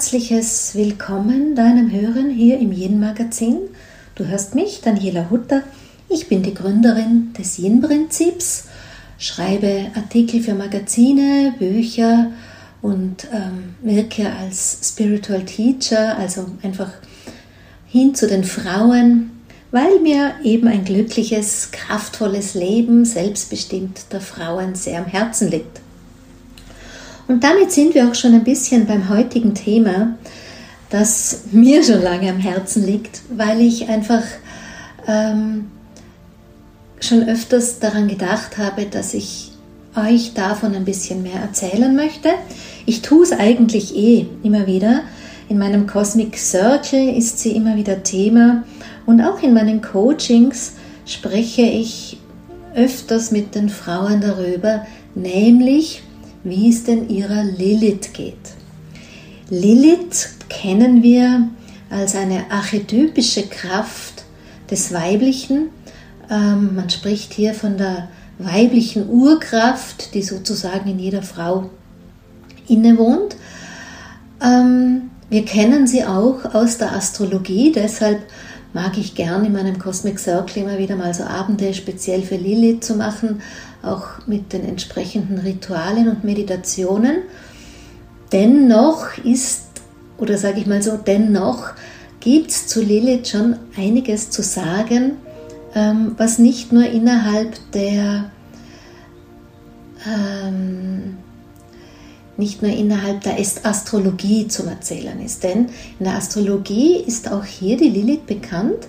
herzliches Willkommen deinem Hören hier im Yin-Magazin. Du hörst mich, Daniela Hutter. Ich bin die Gründerin des Yin-Prinzips, schreibe Artikel für Magazine, Bücher und ähm, wirke als Spiritual Teacher, also einfach hin zu den Frauen, weil mir eben ein glückliches, kraftvolles Leben selbstbestimmt der Frauen sehr am Herzen liegt. Und damit sind wir auch schon ein bisschen beim heutigen Thema, das mir schon lange am Herzen liegt, weil ich einfach ähm, schon öfters daran gedacht habe, dass ich euch davon ein bisschen mehr erzählen möchte. Ich tue es eigentlich eh immer wieder. In meinem Cosmic Circle ist sie immer wieder Thema und auch in meinen Coachings spreche ich öfters mit den Frauen darüber, nämlich wie es denn ihrer Lilith geht. Lilith kennen wir als eine archetypische Kraft des Weiblichen. Ähm, man spricht hier von der weiblichen Urkraft, die sozusagen in jeder Frau innewohnt. Ähm, wir kennen sie auch aus der Astrologie, deshalb mag ich gern in meinem Cosmic Circle immer wieder mal so Abende speziell für Lilith zu machen, auch mit den entsprechenden Ritualen und Meditationen. Dennoch ist, oder sage ich mal so, dennoch gibt es zu Lilith schon einiges zu sagen, ähm, was nicht nur innerhalb der ähm, nicht nur innerhalb der Astrologie zum Erzählen ist. Denn in der Astrologie ist auch hier die Lilith bekannt.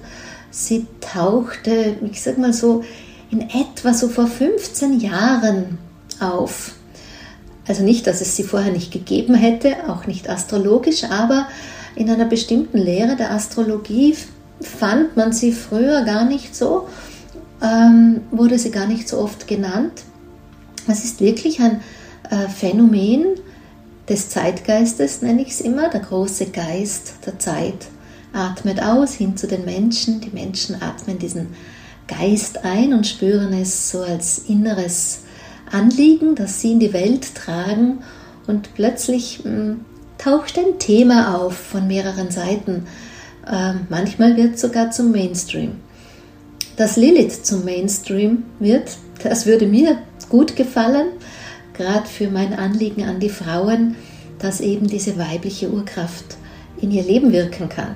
Sie tauchte, ich sag mal so, in etwa so vor 15 Jahren auf. Also nicht, dass es sie vorher nicht gegeben hätte, auch nicht astrologisch, aber in einer bestimmten Lehre der Astrologie fand man sie früher gar nicht so, ähm, wurde sie gar nicht so oft genannt. Es ist wirklich ein äh, Phänomen des Zeitgeistes, nenne ich es immer, der große Geist der Zeit atmet aus hin zu den Menschen, die Menschen atmen diesen Geist ein und spüren es so als inneres Anliegen, das sie in die Welt tragen und plötzlich mh, hm, taucht ein Thema auf von mehreren Seiten. Äh, manchmal wird sogar zum Mainstream. Dass Lilith zum Mainstream wird, das würde mir gut gefallen, gerade für mein Anliegen an die Frauen, dass eben diese weibliche Urkraft in ihr Leben wirken kann.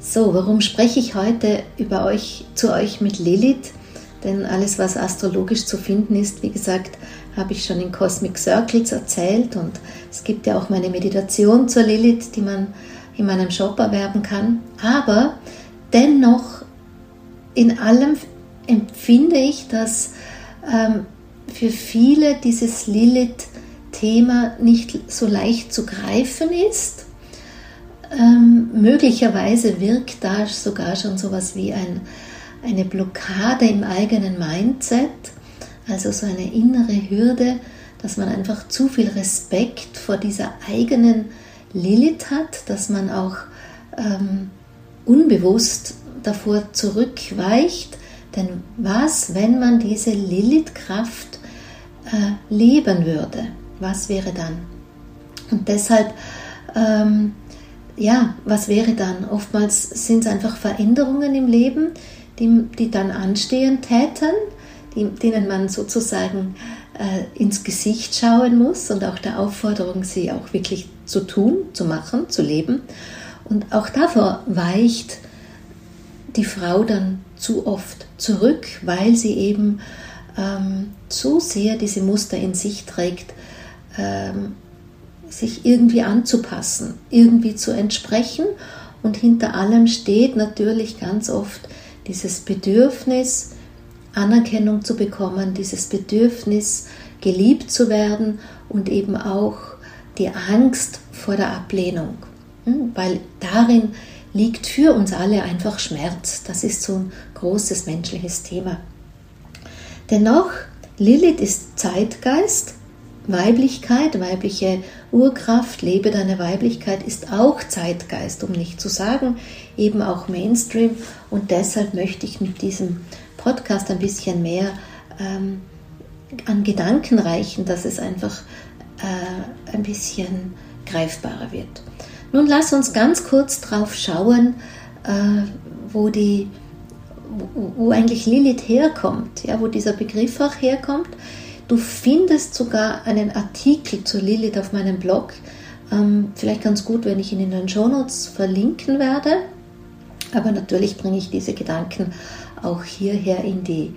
So, warum spreche ich heute über euch zu euch mit Lilith? Denn alles, was astrologisch zu finden ist, wie gesagt, habe ich schon in Cosmic Circles erzählt und es gibt ja auch meine Meditation zur Lilith, die man in meinem Shop erwerben kann. Aber dennoch in allem empfinde ich, dass ähm, für viele dieses Lilith-Thema nicht so leicht zu greifen ist. Ähm, möglicherweise wirkt da sogar schon sowas wie ein, eine Blockade im eigenen Mindset, also so eine innere Hürde, dass man einfach zu viel Respekt vor dieser eigenen Lilith hat, dass man auch ähm, unbewusst davor zurückweicht. Denn was, wenn man diese Lilith-Kraft äh, leben würde? Was wäre dann? Und deshalb, ähm, ja, was wäre dann? Oftmals sind es einfach Veränderungen im Leben, die, die dann anstehen täten, die, denen man sozusagen äh, ins Gesicht schauen muss und auch der Aufforderung, sie auch wirklich zu tun, zu machen, zu leben. Und auch davor weicht die Frau dann zu oft zurück, weil sie eben ähm, so sehr diese Muster in sich trägt, ähm, sich irgendwie anzupassen, irgendwie zu entsprechen. Und hinter allem steht natürlich ganz oft dieses Bedürfnis, Anerkennung zu bekommen, dieses Bedürfnis, geliebt zu werden und eben auch die Angst vor der Ablehnung. Hm, weil darin liegt für uns alle einfach Schmerz. Das ist so ein großes menschliches Thema. Dennoch, Lilith ist Zeitgeist, Weiblichkeit, weibliche Urkraft, lebe deine Weiblichkeit ist auch Zeitgeist, um nicht zu sagen, eben auch Mainstream. Und deshalb möchte ich mit diesem Podcast ein bisschen mehr ähm, an Gedanken reichen, dass es einfach äh, ein bisschen greifbarer wird. Nun lass uns ganz kurz drauf schauen, äh, wo, die, wo, wo eigentlich Lilith herkommt, ja, wo dieser Begriff auch herkommt. Du findest sogar einen Artikel zu Lilith auf meinem Blog. Ähm, vielleicht ganz gut, wenn ich ihn in den Shownotes verlinken werde. Aber natürlich bringe ich diese Gedanken auch hierher in, die,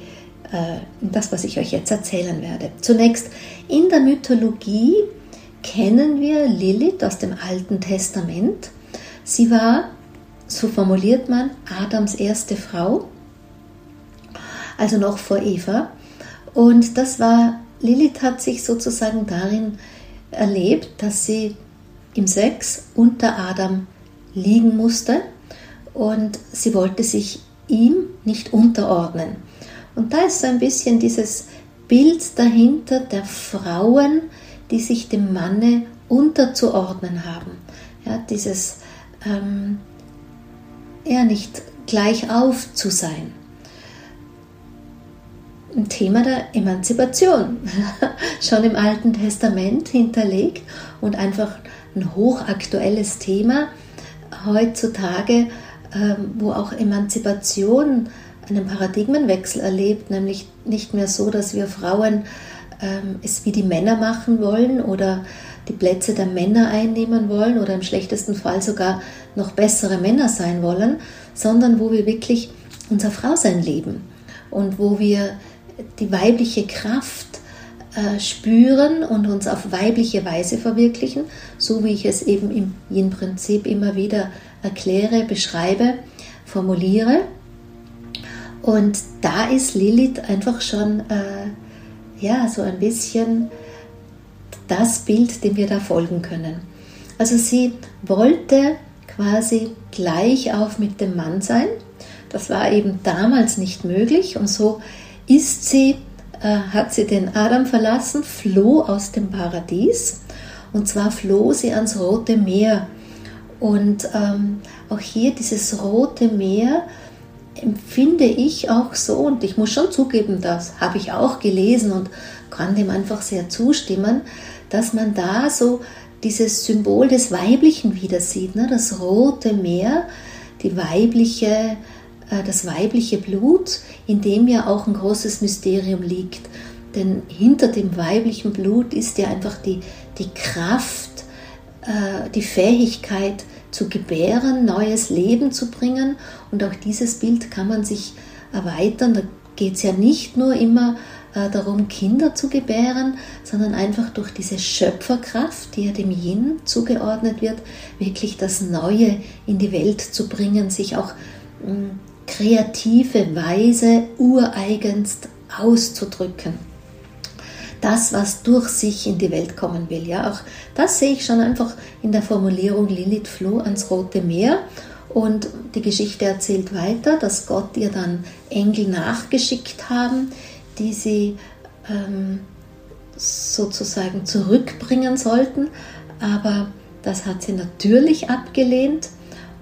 äh, in das, was ich euch jetzt erzählen werde. Zunächst, in der Mythologie kennen wir Lilith aus dem Alten Testament. Sie war, so formuliert man, Adams erste Frau, also noch vor Eva. Und das war, Lilith hat sich sozusagen darin erlebt, dass sie im Sex unter Adam liegen musste und sie wollte sich ihm nicht unterordnen. Und da ist so ein bisschen dieses Bild dahinter der Frauen, die sich dem Manne unterzuordnen haben. Ja, dieses ähm, ja, nicht gleich auf zu sein. Ein Thema der Emanzipation, schon im Alten Testament hinterlegt und einfach ein hochaktuelles Thema heutzutage, ähm, wo auch Emanzipation einen Paradigmenwechsel erlebt, nämlich nicht mehr so, dass wir Frauen ähm, es wie die Männer machen wollen oder die Plätze der Männer einnehmen wollen oder im schlechtesten Fall sogar noch bessere Männer sein wollen, sondern wo wir wirklich unser Frausein leben und wo wir die weibliche Kraft äh, spüren und uns auf weibliche Weise verwirklichen, so wie ich es eben im Yin-Prinzip immer wieder erkläre, beschreibe, formuliere. Und da ist Lilith einfach schon äh, ja, so ein bisschen das Bild, dem wir da folgen können. Also sie wollte quasi gleich auf mit dem Mann sein. Das war eben damals nicht möglich und so ist sie, äh, hat sie den Adam verlassen, floh aus dem Paradies und zwar floh sie ans Rote Meer. Und ähm, auch hier dieses Rote Meer empfinde ich auch so, und ich muss schon zugeben, das habe ich auch gelesen und kann dem einfach sehr zustimmen, dass man da so dieses Symbol des Weiblichen wieder sieht, ne? das rote Meer, die weibliche, äh, das weibliche Blut, in dem ja auch ein großes Mysterium liegt. Denn hinter dem weiblichen Blut ist ja einfach die, die Kraft, äh, die Fähigkeit, zu gebären, neues Leben zu bringen. Und auch dieses Bild kann man sich erweitern. Da geht es ja nicht nur immer äh, darum, Kinder zu gebären, sondern einfach durch diese Schöpferkraft, die ja dem Yin zugeordnet wird, wirklich das Neue in die Welt zu bringen, sich auch mh, hm, kreative Weise ureigenst auszudrücken das, was durch sich in die Welt kommen will. Ja, auch das sehe ich schon einfach in der Formulierung Lilith floh ans Rote Meer. Und die Geschichte erzählt weiter, dass Gott ihr dann Engel nachgeschickt haben, die sie ähm, sozusagen zurückbringen sollten. Aber das hat sie natürlich abgelehnt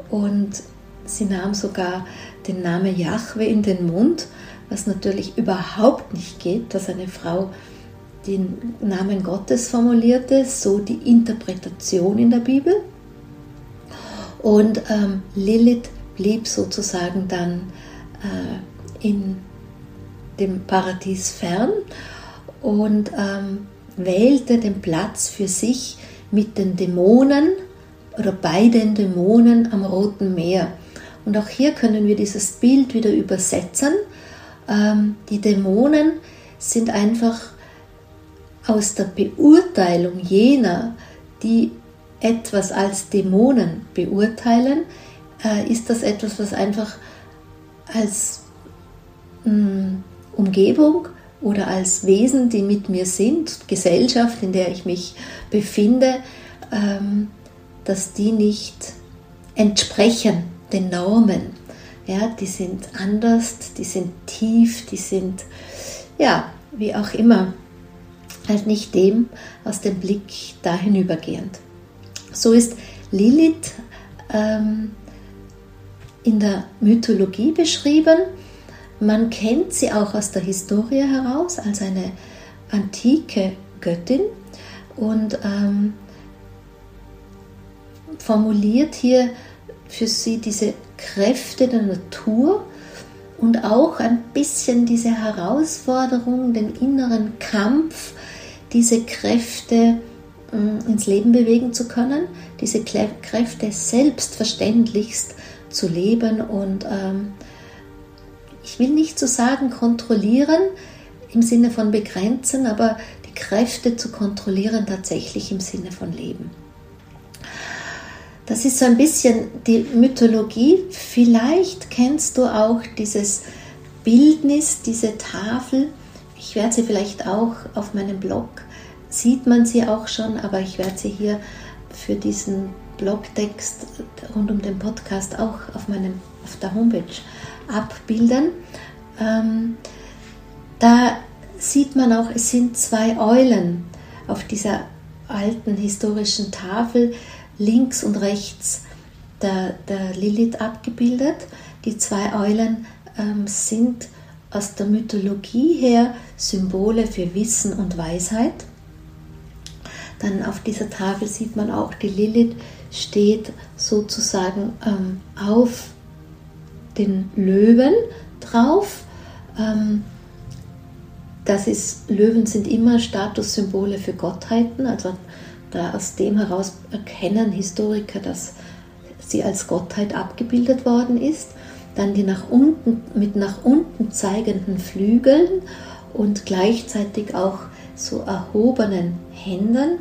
und sie nahm sogar den Namen Jahwe in den Mund, was natürlich überhaupt nicht geht, dass eine Frau den Namen Gottes formulierte, so die Interpretation in der Bibel. Und ähm, Lilith blieb sozusagen dann äh, in dem Paradies fern und ähm, wählte den Platz für sich mit den Dämonen oder bei den Dämonen am Roten Meer. Und auch hier können wir dieses Bild wieder übersetzen. Ähm, die Dämonen sind einfach aus der Beurteilung jener, die etwas als Dämonen beurteilen, äh, ist das etwas, was einfach als mm, Umgebung oder als Wesen, die mit mir sind, Gesellschaft, in der ich mich befinde, ähm, dass die nicht entsprechen den Normen. Ja, die sind anders, die sind tief, die sind, ja, wie auch immer halt nicht dem aus dem Blick da hinübergehend. So ist Lilith ähm, in der Mythologie beschrieben. Man kennt sie auch aus der Historie heraus als eine antike Göttin und ähm, formuliert hier für sie diese Kräfte der Natur und auch ein bisschen diese Herausforderung, den inneren Kampf, diese Kräfte äh, ins Leben bewegen zu können, diese Kräfte selbstverständlichst zu leben und ähm, ich will nicht so sagen kontrollieren im Sinne von begrenzen, aber die Kräfte zu kontrollieren tatsächlich im Sinne von Leben. Das ist so ein bisschen die Mythologie. Vielleicht kennst du auch dieses Bildnis, diese Tafel. Ich werde sie vielleicht auch auf meinem Blog, sieht man sie auch schon, aber ich werde sie hier für diesen Blogtext rund um den Podcast auch auf, meinem, auf der Homepage abbilden. Ähm, da sieht man auch, es sind zwei Eulen auf dieser alten historischen Tafel links und rechts der, der Lilith abgebildet. Die zwei Eulen ähm, sind aus der Mythologie her Symbole für Wissen und Weisheit. Dann auf dieser Tafel sieht man auch, die Lilith steht sozusagen ähm, auf den Löwen drauf. Ähm, das ist, Löwen sind immer Statussymbole für Gottheiten, also da aus dem heraus erkennen Historiker, dass sie als Gottheit abgebildet worden ist. Dann die nach unten, mit nach unten zeigenden Flügeln und gleichzeitig auch so erhobenen Händen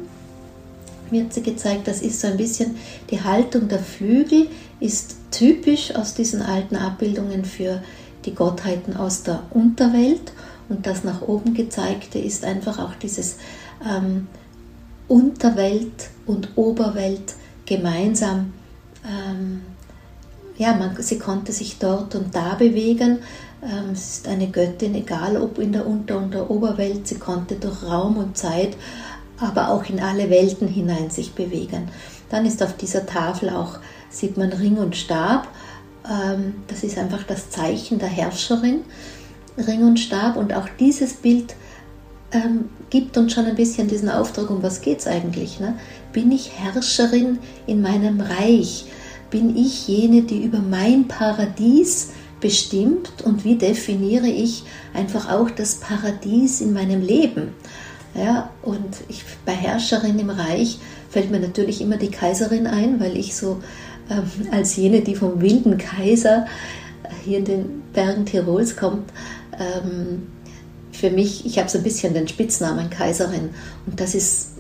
wird sie gezeigt. Das ist so ein bisschen die Haltung der Flügel, ist typisch aus diesen alten Abbildungen für die Gottheiten aus der Unterwelt. Und das nach oben gezeigte ist einfach auch dieses ähm, Unterwelt und Oberwelt gemeinsam. Ähm, ja, man, sie konnte sich dort und da bewegen. Ähm, es ist eine Göttin, egal ob in der Unter- und der Oberwelt. Sie konnte durch Raum und Zeit, aber auch in alle Welten hinein sich bewegen. Dann ist auf dieser Tafel auch, sieht man Ring und Stab. Ähm, das ist einfach das Zeichen der Herrscherin. Ring und Stab und auch dieses Bild ähm, gibt uns schon ein bisschen diesen Auftrag, um was geht es eigentlich. Ne? Bin ich Herrscherin in meinem Reich? Bin ich jene, die über mein Paradies bestimmt? Und wie definiere ich einfach auch das Paradies in meinem Leben? Ja, und ich, bei Herrscherin im Reich fällt mir natürlich immer die Kaiserin ein, weil ich so ähm, als jene, die vom wilden Kaiser hier in den Bergen Tirols kommt, ähm, für mich, ich habe so ein bisschen den Spitznamen Kaiserin und das ist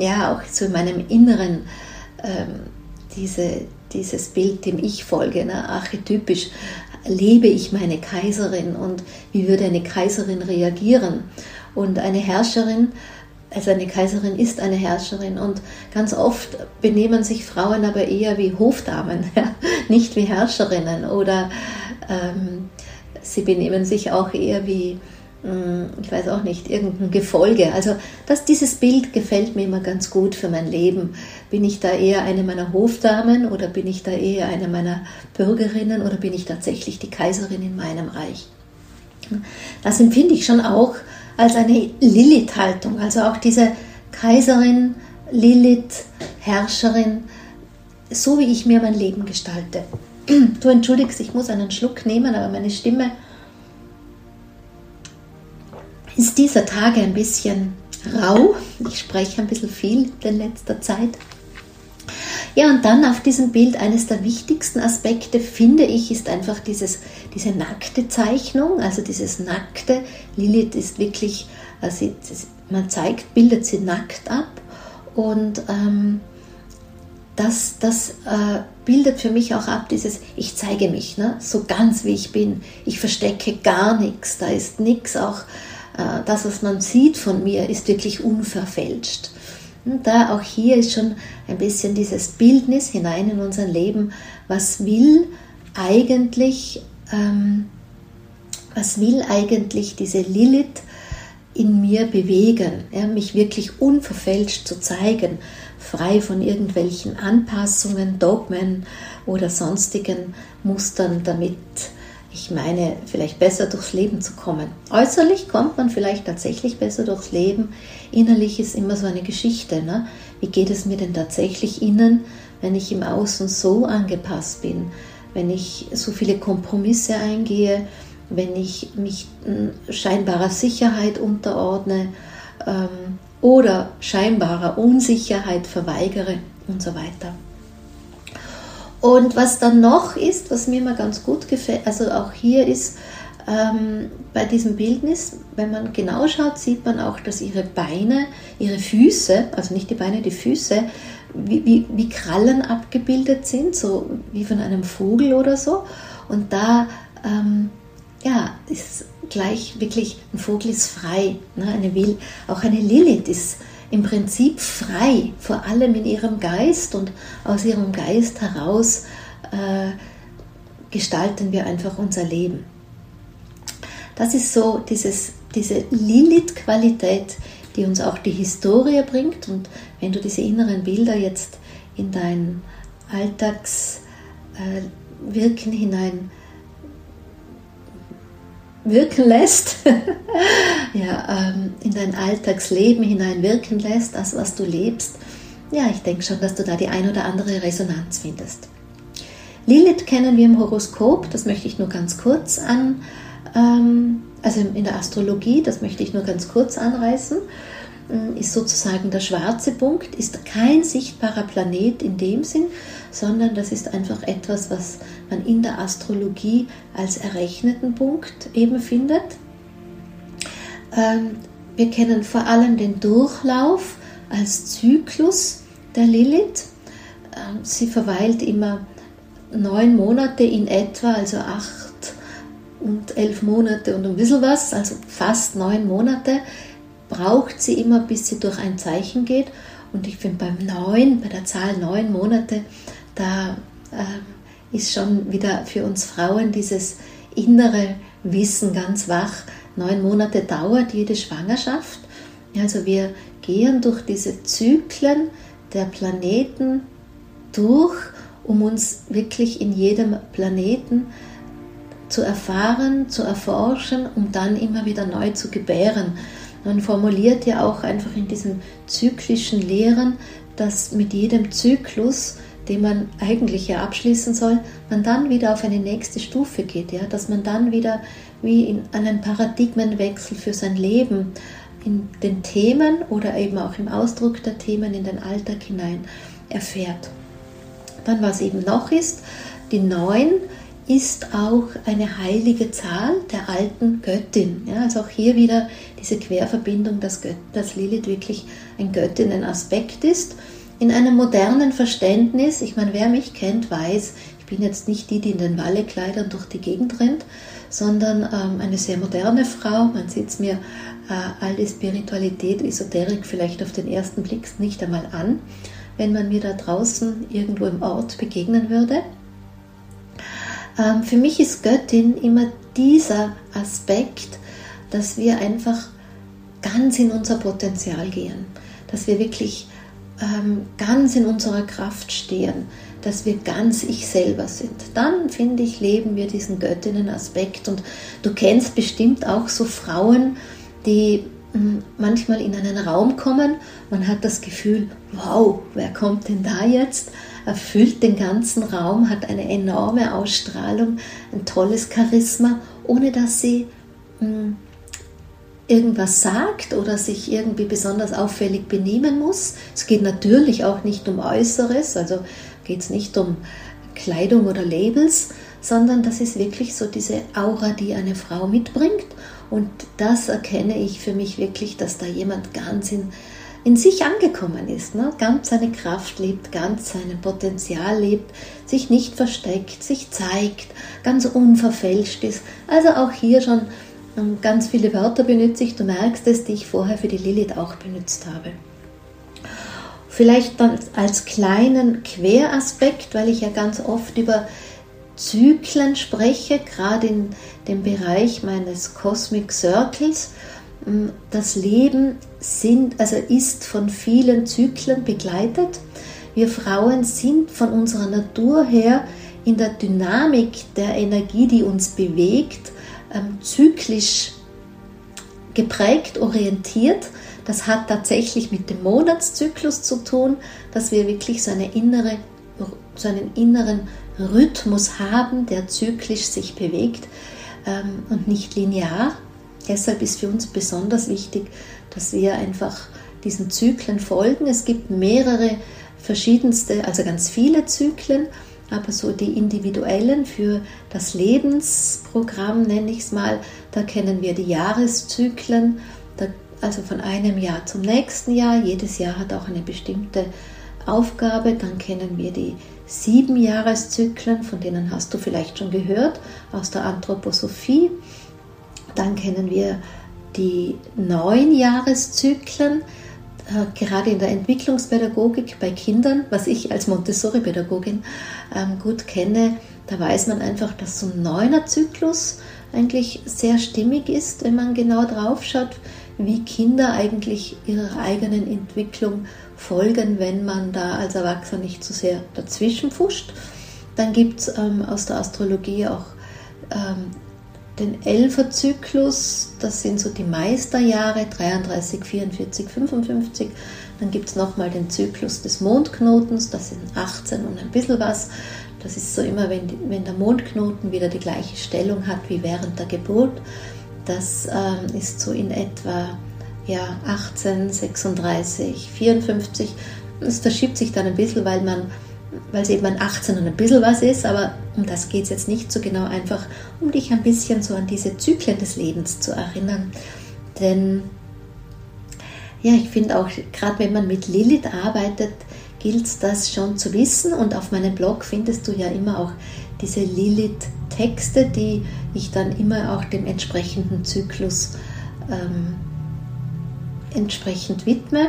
ja auch so in meinem Inneren ähm, diese, dieses Bild, dem ich folge, ne? archetypisch lebe ich meine Kaiserin und wie würde eine Kaiserin reagieren und eine Herrscherin, also eine Kaiserin ist eine Herrscherin und ganz oft benehmen sich Frauen aber eher wie Hofdamen, ja? nicht wie Herrscherinnen oder ähm, sie benehmen sich auch eher wie, hm, ich weiß auch nicht, irgendein Gefolge. Also das, dieses Bild gefällt mir immer ganz gut für mein Leben. Bin ich da eher eine meiner Hofdamen oder bin ich da eher eine meiner Bürgerinnen oder bin ich tatsächlich die Kaiserin in meinem Reich? Das empfinde ich schon auch als eine Lilith-Haltung, also auch diese Kaiserin, Lilith, Herrscherin, so wie ich mir mein Leben gestalte. Du entschuldigst, ich muss einen Schluck nehmen, aber meine Stimme ist dieser Tage ein bisschen rau. Ich spreche ein bisschen viel in letzter Zeit. Ja, und dann auf diesem Bild eines der wichtigsten Aspekte, finde ich, ist einfach dieses, diese nackte Zeichnung, also dieses nackte. Lilith ist wirklich, also man zeigt, bildet sie nackt ab und ähm, das, das äh, bildet für mich auch ab, dieses Ich zeige mich, ne? so ganz wie ich bin. Ich verstecke gar nichts, da ist nichts, auch äh, das, was man sieht von mir, ist wirklich unverfälscht. Und da auch hier ist schon ein bisschen dieses Bildnis hinein in unser Leben, was will eigentlich, ähm, was will eigentlich diese Lilith in mir bewegen, ja, mich wirklich unverfälscht zu zeigen, frei von irgendwelchen Anpassungen, Dogmen oder sonstigen Mustern, damit ich meine, vielleicht besser durchs Leben zu kommen. Äußerlich kommt man vielleicht tatsächlich besser durchs Leben. Innerlich ist immer so eine Geschichte. Ne? Wie geht es mir denn tatsächlich innen, wenn ich im Außen so angepasst bin, wenn ich so viele Kompromisse eingehe, wenn ich mich scheinbarer Sicherheit unterordne ähm, oder scheinbarer Unsicherheit verweigere und so weiter. Und was dann noch ist, was mir immer ganz gut gefällt, also auch hier ist ähm, bei diesem Bildnis, wenn man genau schaut, sieht man auch, dass ihre Beine, ihre Füße, also nicht die Beine, die Füße, wie, wie, wie Krallen abgebildet sind, so wie von einem Vogel oder so. Und da ähm, ja, ist gleich wirklich, ein Vogel ist frei. Ne? Eine Will, auch eine Lilith ist im Prinzip frei, vor allem in ihrem Geist und aus ihrem Geist heraus äh, gestalten wir einfach unser Leben. Das ist so dieses, diese Lilith-Qualität, die uns auch die Historie bringt. Und wenn du diese inneren Bilder jetzt in dein Alltagswirken äh, hinein wirken lässt, ja, ähm, in dein Alltagsleben hinein wirken lässt, das, was du lebst, ja, ich denke schon, dass du da die ein oder andere Resonanz findest. Lilith kennen wir im Horoskop, das möchte ich nur ganz kurz an, ähm, also in der Astrologie, das möchte ich nur ganz kurz anreißen, ist sozusagen der schwarze Punkt, ist kein sichtbarer Planet in dem Sinn, sondern das ist einfach etwas, was man in der Astrologie als errechneten Punkt eben findet. Ähm, wir kennen vor allem den Durchlauf als Zyklus der Lilith. Ähm, sie verweilt immer neun Monate in etwa, also acht und elf Monate und ein bisschen was, also fast neun Monate braucht sie immer, bis sie durch ein Zeichen geht. Und ich finde beim neun, bei der Zahl neun Monate, da äh, ist schon wieder für uns Frauen dieses innere Wissen ganz wach. Neun Monate dauert jede Schwangerschaft. Also wir gehen durch diese Zyklen der Planeten durch, um uns wirklich in jedem Planeten zu erfahren, zu erforschen, um dann immer wieder neu zu gebären. Man formuliert ja auch einfach in diesen zyklischen Lehren, dass mit jedem Zyklus den man eigentlich ja abschließen soll, man dann wieder auf eine nächste Stufe geht, ja, dass man dann wieder wie in einen Paradigmenwechsel für sein Leben in den Themen oder eben auch im Ausdruck der Themen in den Alltag hinein erfährt. Dann was eben noch ist, die Neun ist auch eine heilige Zahl der alten Göttin. Ja, also auch hier wieder diese Querverbindung, dass, Gött, dass Lilith wirklich ein Göttinnenaspekt ist in einem modernen Verständnis, ich meine, wer mich kennt, weiß, ich bin jetzt nicht die, die in den Wallekleidern durch die Gegend rennt, sondern ähm, eine sehr moderne Frau. Man sieht es mir äh, all die Spiritualität, Esoterik vielleicht auf den ersten Blick nicht einmal an, wenn man mir da draußen irgendwo im Ort begegnen würde. Ähm, für mich ist Göttin immer dieser Aspekt, dass wir einfach ganz in unser Potenzial gehen, dass wir wirklich ähm, ganz in unserer Kraft stehen, dass wir ganz ich selber sind. Dann, finde ich, leben wir diesen Göttinnen-Aspekt. Und du kennst bestimmt auch so Frauen, die hm, manchmal in einen Raum kommen, man hat das Gefühl, wow, wer kommt denn da jetzt? Erfüllt den ganzen Raum, hat eine enorme Ausstrahlung, ein tolles Charisma, ohne dass sie hm, irgendwas sagt oder sich irgendwie besonders auffällig benehmen muss. Es geht natürlich auch nicht um Äußeres, also geht es nicht um Kleidung oder Labels, sondern das ist wirklich so diese Aura, die eine Frau mitbringt. Und das erkenne ich für mich wirklich, dass da jemand ganz in, in sich angekommen ist, ne? ganz seine Kraft lebt, ganz sein Potenzial lebt, sich nicht versteckt, sich zeigt, ganz unverfälscht ist. Also auch hier schon Ganz viele Wörter benutze ich, du merkst es, die ich vorher für die Lilith auch benutzt habe. Vielleicht dann als kleinen Queraspekt, weil ich ja ganz oft über Zyklen spreche, gerade in dem Bereich meines Cosmic Circles. Das Leben sind, also ist von vielen Zyklen begleitet. Wir Frauen sind von unserer Natur her in der Dynamik der Energie, die uns bewegt, ähm, zyklisch geprägt, orientiert. Das hat tatsächlich mit dem Monatszyklus zu tun, dass wir wirklich so, eine innere, so einen inneren Rhythmus haben, der zyklisch sich bewegt ähm, und nicht linear. Deshalb ist für uns besonders wichtig, dass wir einfach diesen Zyklen folgen. Es gibt mehrere verschiedenste, also ganz viele Zyklen, aber so die individuellen für das Lebensprogramm nenne ich es mal, da kennen wir die Jahreszyklen, also von einem Jahr zum nächsten Jahr. Jedes Jahr hat auch eine bestimmte Aufgabe. Dann kennen wir die sieben Jahreszyklen, von denen hast du vielleicht schon gehört aus der Anthroposophie. Dann kennen wir die neun Jahreszyklen, äh, gerade in der Entwicklungspädagogik bei Kindern, was ich als Montessori-Pädagogin ähm, gut kenne, da weiß man einfach, dass so ein neuner Zyklus eigentlich sehr stimmig ist, wenn man genau drauf schaut, wie Kinder eigentlich ihrer eigenen Entwicklung folgen, wenn man da als Erwachsener nicht zu so sehr dazwischen pfuscht. Dann gibt es ähm, aus der Astrologie auch ähm, den Elferzyklus, das sind so die Meisterjahre, 33, 44, 55. Dann gibt es nochmal den Zyklus des Mondknotens, das sind 18 und ein bisschen was. Das ist so immer, wenn, wenn der Mondknoten wieder die gleiche Stellung hat wie während der Geburt. Das ähm, ist so in etwa ja, 18, 36, 54. Es verschiebt sich dann ein bisschen, weil man weil es eben ein 18 und ein bisschen was ist, aber um das geht es jetzt nicht so genau, einfach um dich ein bisschen so an diese Zyklen des Lebens zu erinnern. Denn ja, ich finde auch, gerade wenn man mit Lilith arbeitet, gilt es das schon zu wissen und auf meinem Blog findest du ja immer auch diese Lilith-Texte, die ich dann immer auch dem entsprechenden Zyklus ähm, entsprechend widme.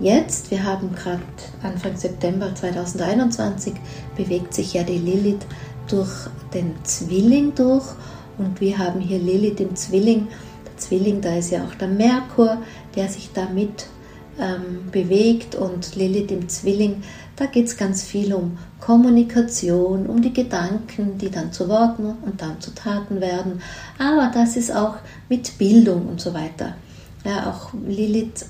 Jetzt, wir haben gerade Anfang September 2021, bewegt sich ja die Lilith durch den Zwilling durch und wir haben hier Lilith im Zwilling. Der Zwilling, da ist ja auch der Merkur, der sich damit ähm, bewegt und Lilith im Zwilling, da geht es ganz viel um Kommunikation, um die Gedanken, die dann zu Worten und dann zu Taten werden. Aber das ist auch mit Bildung und so weiter. Ja, auch Lilith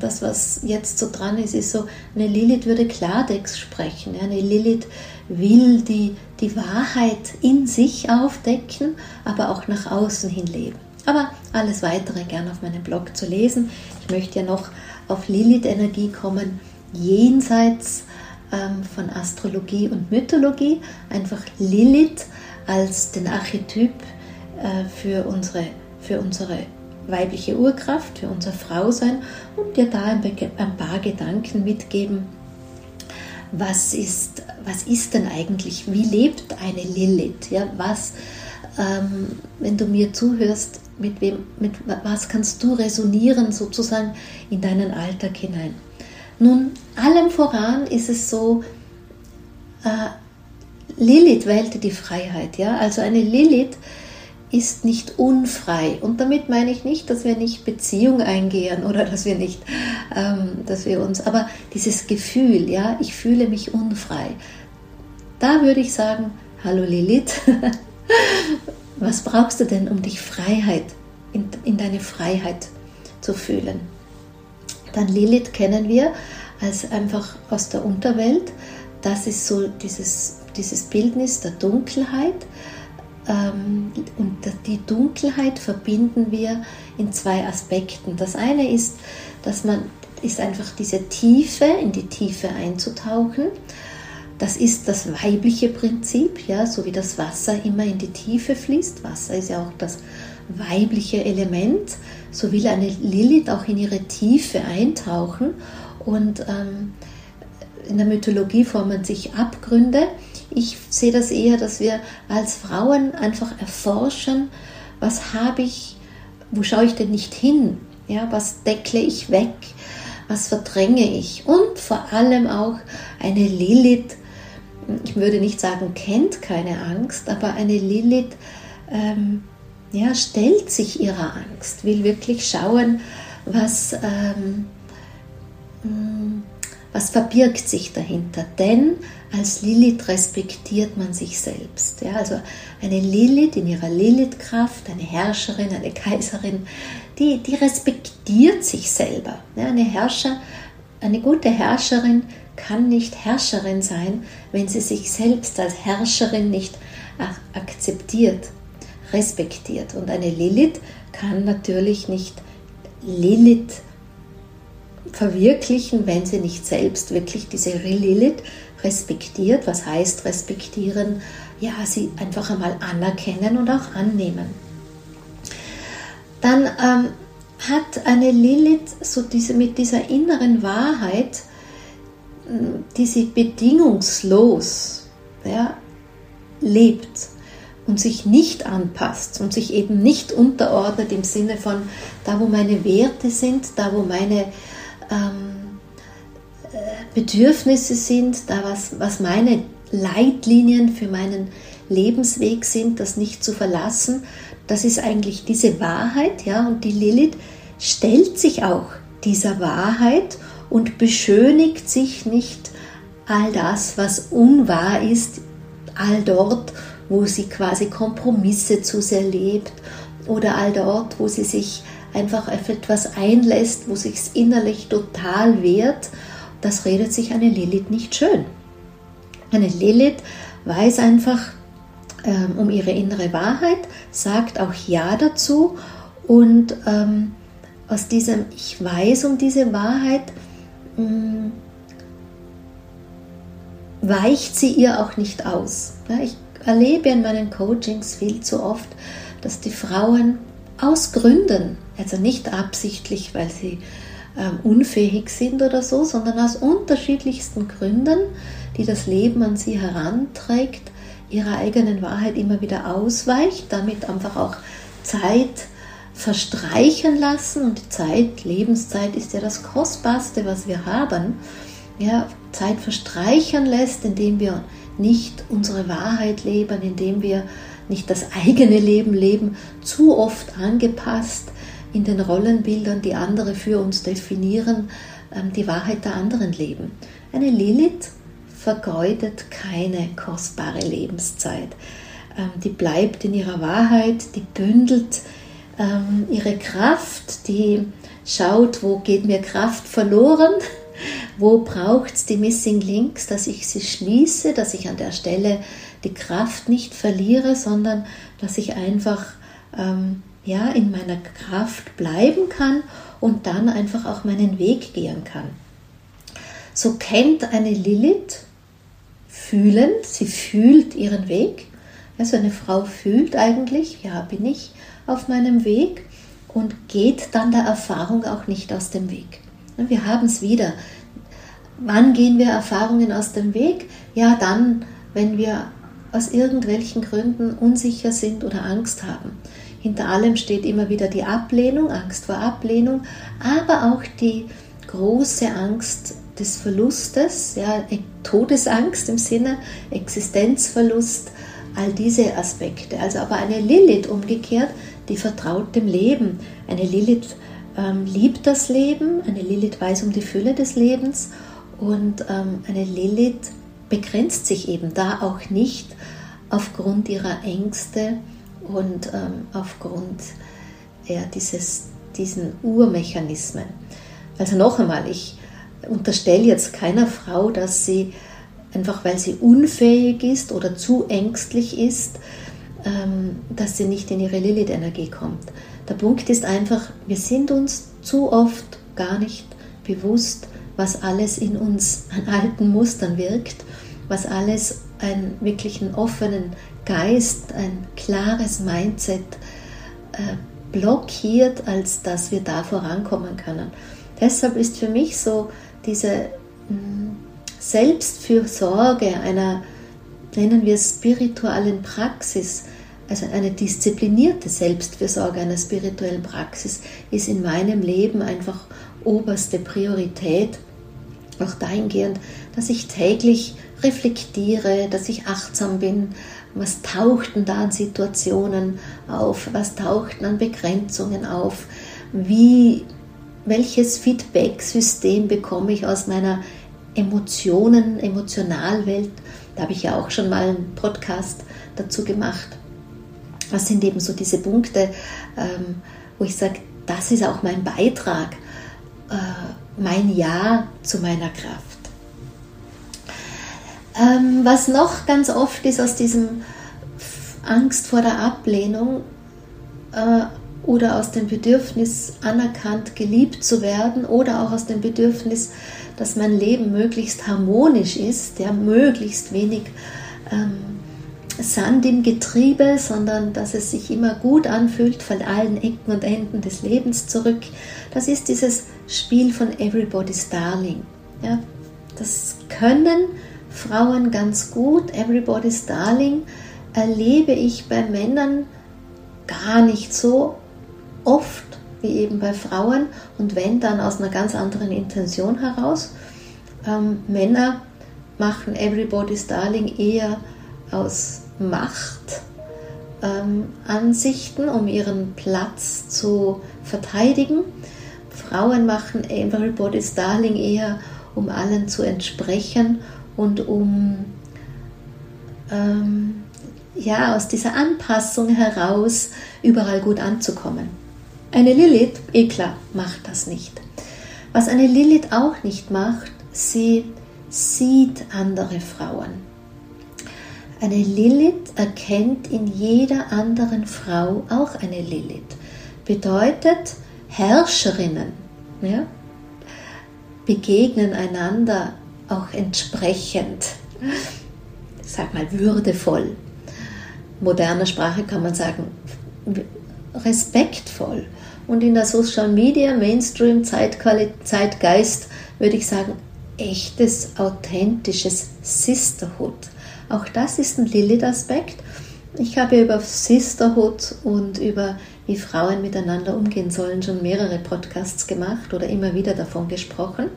das, was jetzt so dran ist, ist so, eine Lilith würde Klartext sprechen. Eine Lilith will die, die Wahrheit in sich aufdecken, aber auch nach außen hin leben. Aber alles weitere gerne auf meinem Blog zu lesen. Ich möchte ja noch auf Lilith-Energie kommen, jenseits ähm, von Astrologie und Mythologie. Einfach Lilith als den Archetyp äh, für, unsere, für unsere weibliche Urkraft, für unser Frausein und dir da ein paar Gedanken mitgeben. Was ist, was ist denn eigentlich, wie lebt eine Lilith? Ja, was, ähm, wenn du mir zuhörst, mit, wem, mit was kannst du resonieren sozusagen in deinen Alltag hinein? Nun, allem voran ist es so, äh, Lilith wählte die Freiheit. Ja? Also eine Lilith ist nicht unfrei. Und damit meine ich nicht, dass wir nicht Beziehung eingehen oder dass wir nicht, ähm, dass wir uns, aber dieses Gefühl, ja, ich fühle mich unfrei. Da würde ich sagen, hallo Lilith, was brauchst du denn, um dich Freiheit, in, in deine Freiheit zu fühlen? Dann Lilith kennen wir als einfach aus der Unterwelt. Das ist so dieses, dieses Bildnis der Dunkelheit und die Dunkelheit verbinden wir in zwei Aspekten. Das eine ist, dass man ist einfach diese Tiefe, in die Tiefe einzutauchen. Das ist das weibliche Prinzip, ja, so wie das Wasser immer in die Tiefe fließt. Wasser ist ja auch das weibliche Element. So will eine Lilith auch in ihre Tiefe eintauchen. Und ähm, in der Mythologie formen sich Abgründe ich sehe das eher, dass wir als Frauen einfach erforschen, was habe ich, wo schaue ich denn nicht hin? Ja, was deckle ich weg? Was verdränge ich? Und vor allem auch eine Lilith, ich würde nicht sagen, kennt keine Angst, aber eine Lilith ähm, ja, stellt sich ihrer Angst, will wirklich schauen, was, ähm, was verbirgt sich dahinter? Denn als Lilith respektiert man sich selbst. Ja, also eine Lilith in ihrer Lilith-Kraft, eine Herrscherin, eine Kaiserin, die, die respektiert sich selber. Ja, eine Herrscher, eine gute Herrscherin kann nicht Herrscherin sein, wenn sie sich selbst als Herrscherin nicht akzeptiert, respektiert. Und eine Lilith kann natürlich nicht Lilith verwirklichen, wenn sie nicht selbst wirklich diese Lilith respektiert. Was heißt respektieren? Ja, sie einfach einmal anerkennen und auch annehmen. Dann ähm, hat eine Lilith so diese, mit dieser inneren Wahrheit, die sie bedingungslos ja, lebt und sich nicht anpasst und sich eben nicht unterordnet im Sinne von, da wo meine Werte sind, da wo meine ähm, äh, Bedürfnisse sind, da was, was meine Leitlinien für meinen Lebensweg sind, das nicht zu verlassen, das ist eigentlich diese Wahrheit, ja, und die Lilith stellt sich auch dieser Wahrheit und beschönigt sich nicht all das, was unwahr ist, all dort, wo sie quasi Kompromisse zu sehr lebt oder all dort, wo sie sich einfach auf etwas einlässt, wo sich innerlich total wehrt, das redet sich eine Lilith nicht schön. Eine Lilith weiß einfach ähm, um ihre innere Wahrheit, sagt auch Ja dazu und ähm, aus diesem Ich weiß um diese Wahrheit mh, mm, weicht sie ihr auch nicht aus. Ja, ich erlebe in meinen Coachings viel zu oft, dass die Frauen aus Gründen, also nicht absichtlich, weil sie ähm, unfähig sind oder so, sondern aus unterschiedlichsten Gründen, die das Leben an sie heranträgt, ihrer eigenen Wahrheit immer wieder ausweicht, damit einfach auch Zeit verstreichen lassen. Und die Zeit, Lebenszeit ist ja das Kostbarste, was wir haben, ja, Zeit verstreichen lässt, indem wir nicht unsere Wahrheit leben, indem wir nicht das eigene Leben leben, zu oft angepasst in den Rollenbildern, die andere für uns definieren, ähm, die Wahrheit der anderen leben. Eine Lilith vergeudet keine kostbare Lebenszeit. Ähm, die bleibt in ihrer Wahrheit, die bündelt ähm, ihre Kraft, die schaut, wo geht mir Kraft verloren wo braucht es die Missing Links, dass ich sie schließe, dass ich an der Stelle die Kraft nicht verliere, sondern dass ich einfach ja, in meiner Kraft bleiben kann und dann einfach auch meinen Weg gehen kann. So kennt eine Lilith fühlend, sie fühlt ihren Weg. Also eine Frau fühlt eigentlich, ja, bin ich auf meinem Weg und geht dann der Erfahrung auch nicht aus dem Weg. Wir haben es wieder. Wann gehen wir Erfahrungen aus dem Weg? Ja, dann, wenn wir aus irgendwelchen Gründen unsicher sind oder Angst haben. Hinter allem steht immer wieder die Ablehnung, Angst vor Ablehnung, aber auch die große Angst des Verlustes, ja, Todesangst im Sinne Existenzverlust, all diese Aspekte. Also aber eine Lilith umgekehrt, die vertraut dem Leben. Eine Lilith ähm, liebt das Leben, eine Lilith weiß um die Fülle des Lebens und ähm, eine Lilith begrenzt sich eben da auch nicht aufgrund ihrer Ängste und ähm, aufgrund ja, dieses, diesen Urmechanismen. Also noch einmal, ich unterstelle jetzt keiner Frau, dass sie einfach weil sie unfähig ist oder zu ängstlich ist, ähm, dass sie nicht in ihre Lilith-Energie kommt. Der Punkt ist einfach, wir sind uns zu oft gar nicht bewusst, was alles in uns an alten Mustern wirkt, was alles einen wirklichen offenen Geist, ein klares Mindset äh, blockiert, als dass wir da vorankommen können. Deshalb ist für mich so diese mm, Selbstfürsorge einer, nennen wir es spirituellen Praxis, also eine disziplinierte Selbstfürsorge einer spirituellen Praxis ist in meinem Leben einfach oberste Priorität. Auch dahingehend, dass ich täglich reflektiere, dass ich achtsam bin, was taucht denn da an Situationen auf, was taucht an Begrenzungen auf, wie, welches Feedback-System bekomme ich aus meiner Emotionen, Emotionalwelt. Da habe ich ja auch schon mal einen Podcast dazu gemacht. Was sind eben so diese Punkte, ähm, wo ich sage, das ist auch mein Beitrag, äh, mein Ja zu meiner Kraft. Ähm, was noch ganz oft ist aus diesem Angst vor der Ablehnung äh, oder aus dem Bedürfnis anerkannt, geliebt zu werden oder auch aus dem Bedürfnis, dass mein Leben möglichst harmonisch ist, ja, möglichst wenig ähm, Sand im Getriebe, sondern dass es sich immer gut anfühlt von allen Ecken und Enden des Lebens zurück. Das ist dieses Spiel von Everybody's Darling. Ja, das können Frauen ganz gut. Everybody's Darling erlebe ich bei Männern gar nicht so oft wie eben bei Frauen und wenn dann aus einer ganz anderen Intention heraus. Ähm, Männer machen Everybody's Darling eher aus Machtansichten, ähm, um ihren Platz zu verteidigen. Frauen machen Everybody's Darling eher, um allen zu entsprechen und um ähm, ja, aus dieser Anpassung heraus überall gut anzukommen. Eine Lilith, eh klar, macht das nicht. Was eine Lilith auch nicht macht, sie sieht andere Frauen. Eine Lilith erkennt in jeder anderen Frau auch eine Lilith. Bedeutet, Herrscherinnen ja, begegnen einander auch entsprechend, sag mal, würdevoll. Moderner Sprache kann man sagen, respektvoll. Und in der Social Media, Mainstream, Zeitgeist würde ich sagen, echtes, authentisches Sisterhood. Auch das ist ein Lilith-Aspekt. Ich habe über Sisterhood und über wie Frauen miteinander umgehen sollen schon mehrere Podcasts gemacht oder immer wieder davon gesprochen.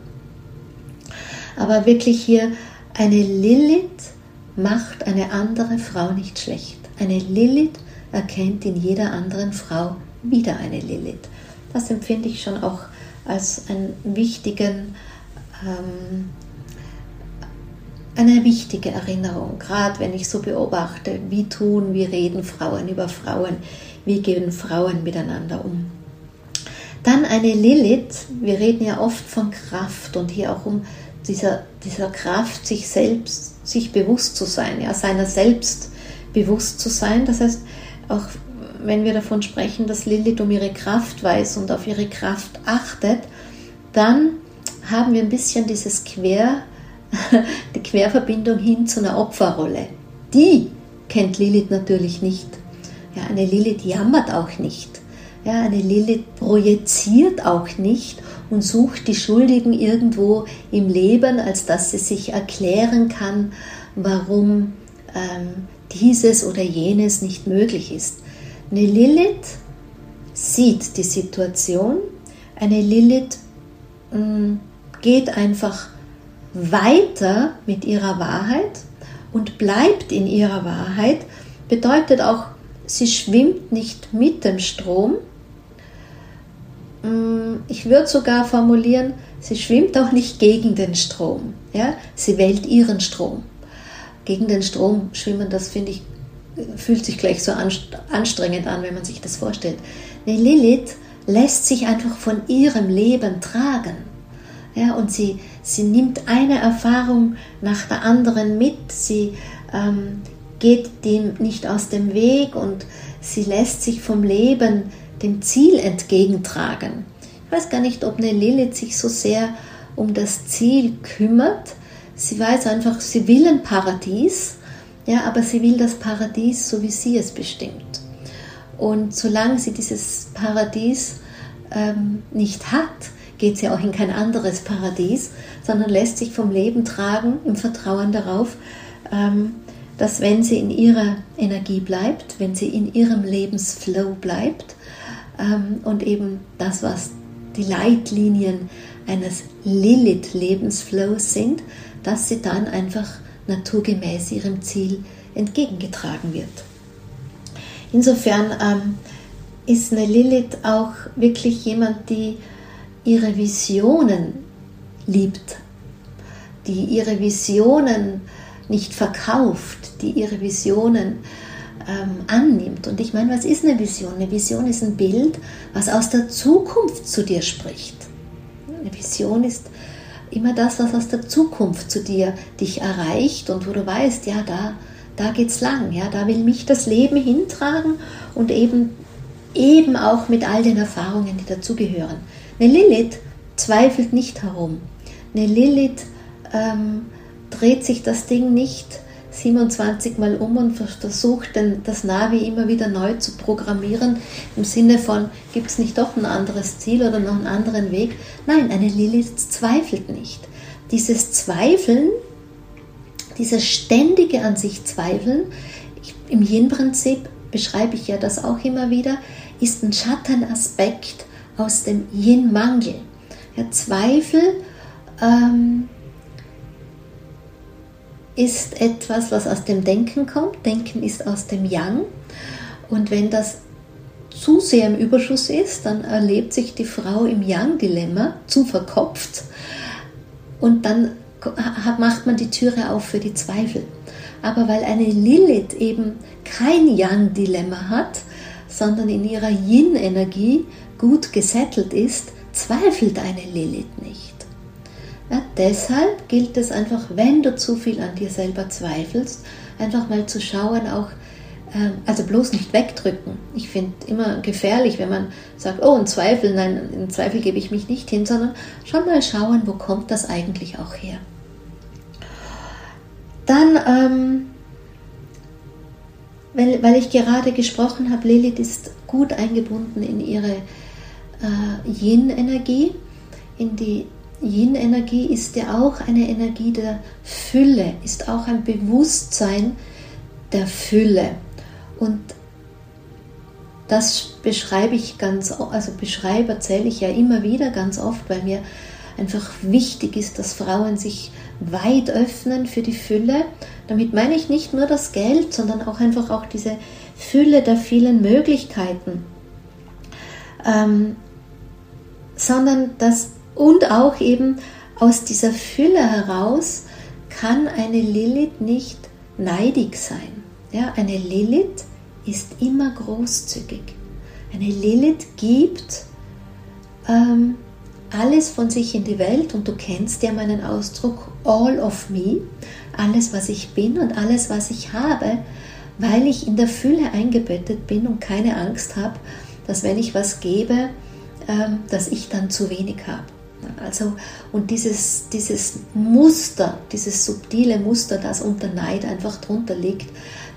Aber wirklich hier eine Lilith macht eine andere Frau nicht schlecht. Eine Lilith erkennt in jeder anderen Frau wieder eine Lilith. Das empfinde ich schon auch als einen wichtigen, ähm, eine wichtige Erinnerung, gerade wenn ich so beobachte, wie tun, wie reden Frauen über Frauen, wie gehen Frauen miteinander um. Dann eine Lilith, wir reden ja oft von Kraft und hier auch um dieser, dieser Kraft, sich selbst, sich bewusst zu sein, ja, seiner selbst bewusst zu sein. Das heißt, auch wenn wir davon sprechen, dass Lilith um ihre Kraft weiß und auf ihre Kraft achtet, dann haben wir ein bisschen dieses Quer, die Querverbindung hin zu einer Opferrolle. Die kennt Lilith natürlich nicht. Ja, eine Lilith jammert auch nicht. Ja, eine Lilith projiziert auch nicht und sucht die Schuldigen irgendwo im Leben, als dass sie sich erklären kann, warum ähm, dieses oder jenes nicht möglich ist. Eine Lilith sieht die Situation, eine Lilith mh, mm, geht einfach weiter mit ihrer Wahrheit und bleibt in ihrer Wahrheit, bedeutet auch, sie schwimmt nicht mit dem Strom. Mm, ich würde sogar formulieren, sie schwimmt auch nicht gegen den Strom. Ja? Sie wählt ihren Strom gegen den Strom schwimmen, das finde ich, fühlt sich gleich so anstrengend an, wenn man sich das vorstellt. Eine Lilith lässt sich einfach von ihrem Leben tragen. Ja, und sie, sie nimmt eine Erfahrung nach der anderen mit, sie ähm, geht dem nicht aus dem Weg und sie lässt sich vom Leben dem Ziel entgegentragen. Ich weiß gar nicht, ob eine Lilith sich so sehr um das Ziel kümmert, Sie weiß einfach, sie will ein Paradies, ja, aber sie will das Paradies, so wie sie es bestimmt. Und solange sie dieses Paradies ähm, nicht hat, geht sie auch in kein anderes Paradies, sondern lässt sich vom Leben tragen im Vertrauen darauf, ähm, dass wenn sie in ihrer Energie bleibt, wenn sie in ihrem Lebensflow bleibt und eben das, was die Leitlinien eines Lilith-Lebensflows sind, dass sie dann einfach naturgemäß ihrem Ziel entgegengetragen wird. Insofern ähm, ist eine Lilith auch wirklich jemand, die ihre Visionen liebt, die ihre Visionen nicht verkauft, die ihre Visionen ähm, annimmt. Und ich meine, was ist eine Vision? Eine Vision ist ein Bild, was aus der Zukunft zu dir spricht. Eine Vision ist immer das, was aus der Zukunft zu dir dich erreicht und wo du weißt, ja, da, da geht's lang, ja, da will mich das Leben hintragen und eben, eben auch mit all den Erfahrungen, die dazugehören. Eine Lilith zweifelt nicht herum. Eine Lilith ähm, dreht sich das Ding nicht 27 Mal um und versucht, das Navi immer wieder neu zu programmieren, im Sinne von, gibt es nicht doch ein anderes Ziel oder noch einen anderen Weg? Nein, eine Lilith zweifelt nicht. Dieses Zweifeln, dieses ständige an sich Zweifeln, im Yin-Prinzip beschreibe ich ja das auch immer wieder, ist ein Schattenaspekt aus dem Yin-Mangel. Ja, Zweifel ähm, ist etwas, was aus dem Denken kommt. Denken ist aus dem Yang. Und wenn das zu sehr im Überschuss ist, dann erlebt sich die Frau im Yang-Dilemma, zu verkopft. Und dann macht man die Türe auf für die Zweifel. Aber weil eine Lilith eben kein Yang-Dilemma hat, sondern in ihrer Yin-Energie gut gesettelt ist, zweifelt eine Lilith nicht. Ja, deshalb gilt es einfach, wenn du zu viel an dir selber zweifelst, einfach mal zu schauen, auch, ähm, also bloß nicht wegdrücken. Ich finde immer gefährlich, wenn man sagt, oh, ein Zweifel, nein, in Zweifel gebe ich mich nicht hin, sondern schon mal schauen, wo kommt das eigentlich auch her. Dann, ähm, weil, weil ich gerade gesprochen habe, Lilith ist gut eingebunden in ihre äh, Yin-Energie, in die Yin-Energie ist ja auch eine Energie der Fülle, ist auch ein Bewusstsein der Fülle. Und das beschreibe ich ganz, also beschreibe, erzähle ich ja immer wieder ganz oft, weil mir einfach wichtig ist, dass Frauen sich weit öffnen für die Fülle. Damit meine ich nicht nur das Geld, sondern auch einfach auch diese Fülle der vielen Möglichkeiten. Ähm, sondern dass und auch eben aus dieser Fülle heraus kann eine Lilith nicht neidig sein. Ja, eine Lilith ist immer großzügig. Eine Lilith gibt ähm, alles von sich in die Welt und du kennst ja meinen Ausdruck All of Me, alles was ich bin und alles was ich habe, weil ich in der Fülle eingebettet bin und keine Angst habe, dass wenn ich was gebe, ähm, dass ich dann zu wenig habe. Also, und dieses, dieses Muster, dieses subtile Muster, das unter Neid einfach drunter liegt,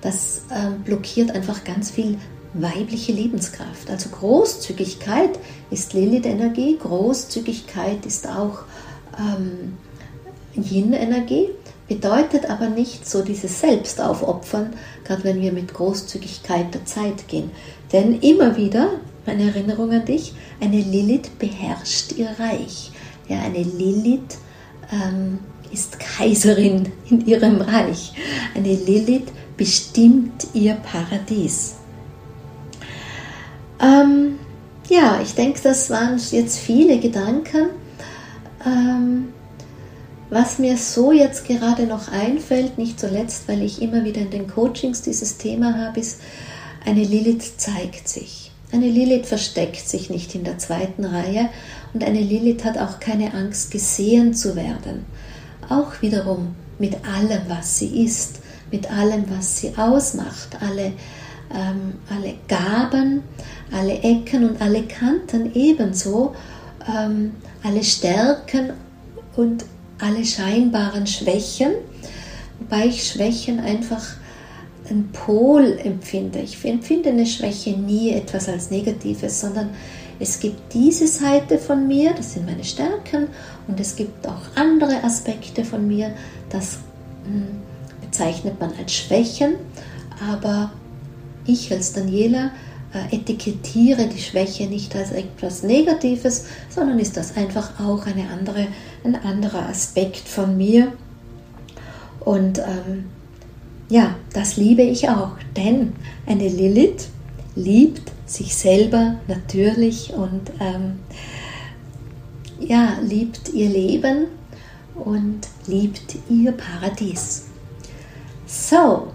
das äh, blockiert einfach ganz viel weibliche Lebenskraft. Also Großzügigkeit ist Lilith-Energie, Großzügigkeit ist auch ähm, Yin-Energie, bedeutet aber nicht so dieses Selbstaufopfern, gerade wenn wir mit Großzügigkeit der Zeit gehen. Denn immer wieder, meine Erinnerung an dich, eine Lilith beherrscht ihr Reich. Ja, eine Lilith ähm, ist Kaiserin in ihrem Reich. Eine Lilith bestimmt ihr Paradies. Ähm, ja, ich denke, das waren jetzt viele Gedanken. Ähm, was mir so jetzt gerade noch einfällt, nicht zuletzt, weil ich immer wieder in den Coachings dieses Thema habe, ist, eine Lilith zeigt sich. Eine Lilith versteckt sich nicht in der zweiten Reihe und eine Lilith hat auch keine Angst, gesehen zu werden. Auch wiederum mit allem, was sie ist, mit allem, was sie ausmacht, alle, ähm, alle Gaben, alle Ecken und alle Kanten ebenso, ähm, alle Stärken und alle scheinbaren Schwächen, wobei ich Schwächen einfach einen Pol empfinde. Ich empfinde eine Schwäche nie etwas als Negatives, sondern es gibt diese Seite von mir, das sind meine Stärken, und es gibt auch andere Aspekte von mir, das hm, bezeichnet man als Schwächen, aber ich als Daniela äh, etikettiere die Schwäche nicht als etwas Negatives, sondern ist das einfach auch eine andere, ein anderer Aspekt von mir. Und ähm, ja, das liebe ich auch, denn eine Lilith liebt sich selber natürlich und ähm, ja, liebt ihr Leben und liebt ihr Paradies. So,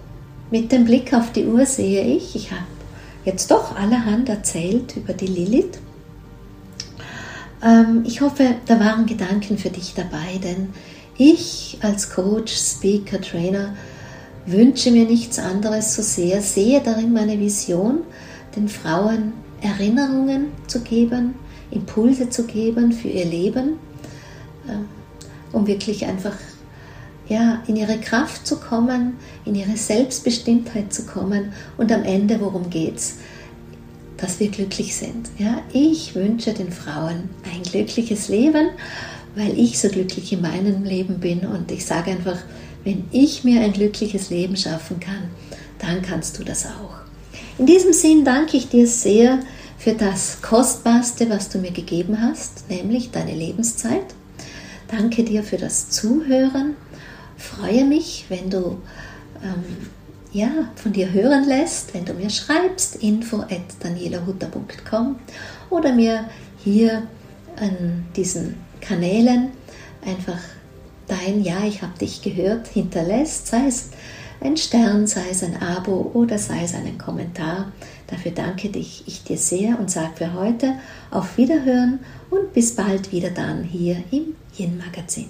mit dem Blick auf die Uhr sehe ich, ich habe jetzt doch allerhand erzählt über die Lilith. Ähm, ich hoffe, da waren Gedanken für dich dabei, denn ich als Coach, Speaker, Trainer wünsche mir nichts anderes so sehr, sehe darin meine Vision, den Frauen Erinnerungen zu geben, Impulse zu geben für ihr Leben, ähm, um wirklich einfach ja, in ihre Kraft zu kommen, in ihre Selbstbestimmtheit zu kommen und am Ende, worum geht es? Dass wir glücklich sind. Ja, ich wünsche den Frauen ein glückliches Leben, weil ich so glücklich in meinem Leben bin und ich sage einfach, wenn ich mir ein glückliches Leben schaffen kann, dann kannst du das auch. In diesem Sinn danke ich dir sehr für das Kostbarste, was du mir gegeben hast, nämlich deine Lebenszeit. Danke dir für das Zuhören. Freue mich, wenn du ähm, ja, von dir hören lässt, wenn du mir schreibst, info at danielahutter.com oder mir hier an diesen Kanälen einfach dein Ja, ich habe dich gehört hinterlässt, sei es ein Stern, sei es ein Abo oder sei es einen Kommentar. Dafür danke dich, ich dir sehr und sage für heute auf Wiederhören und bis bald wieder dann hier im Yin Magazin.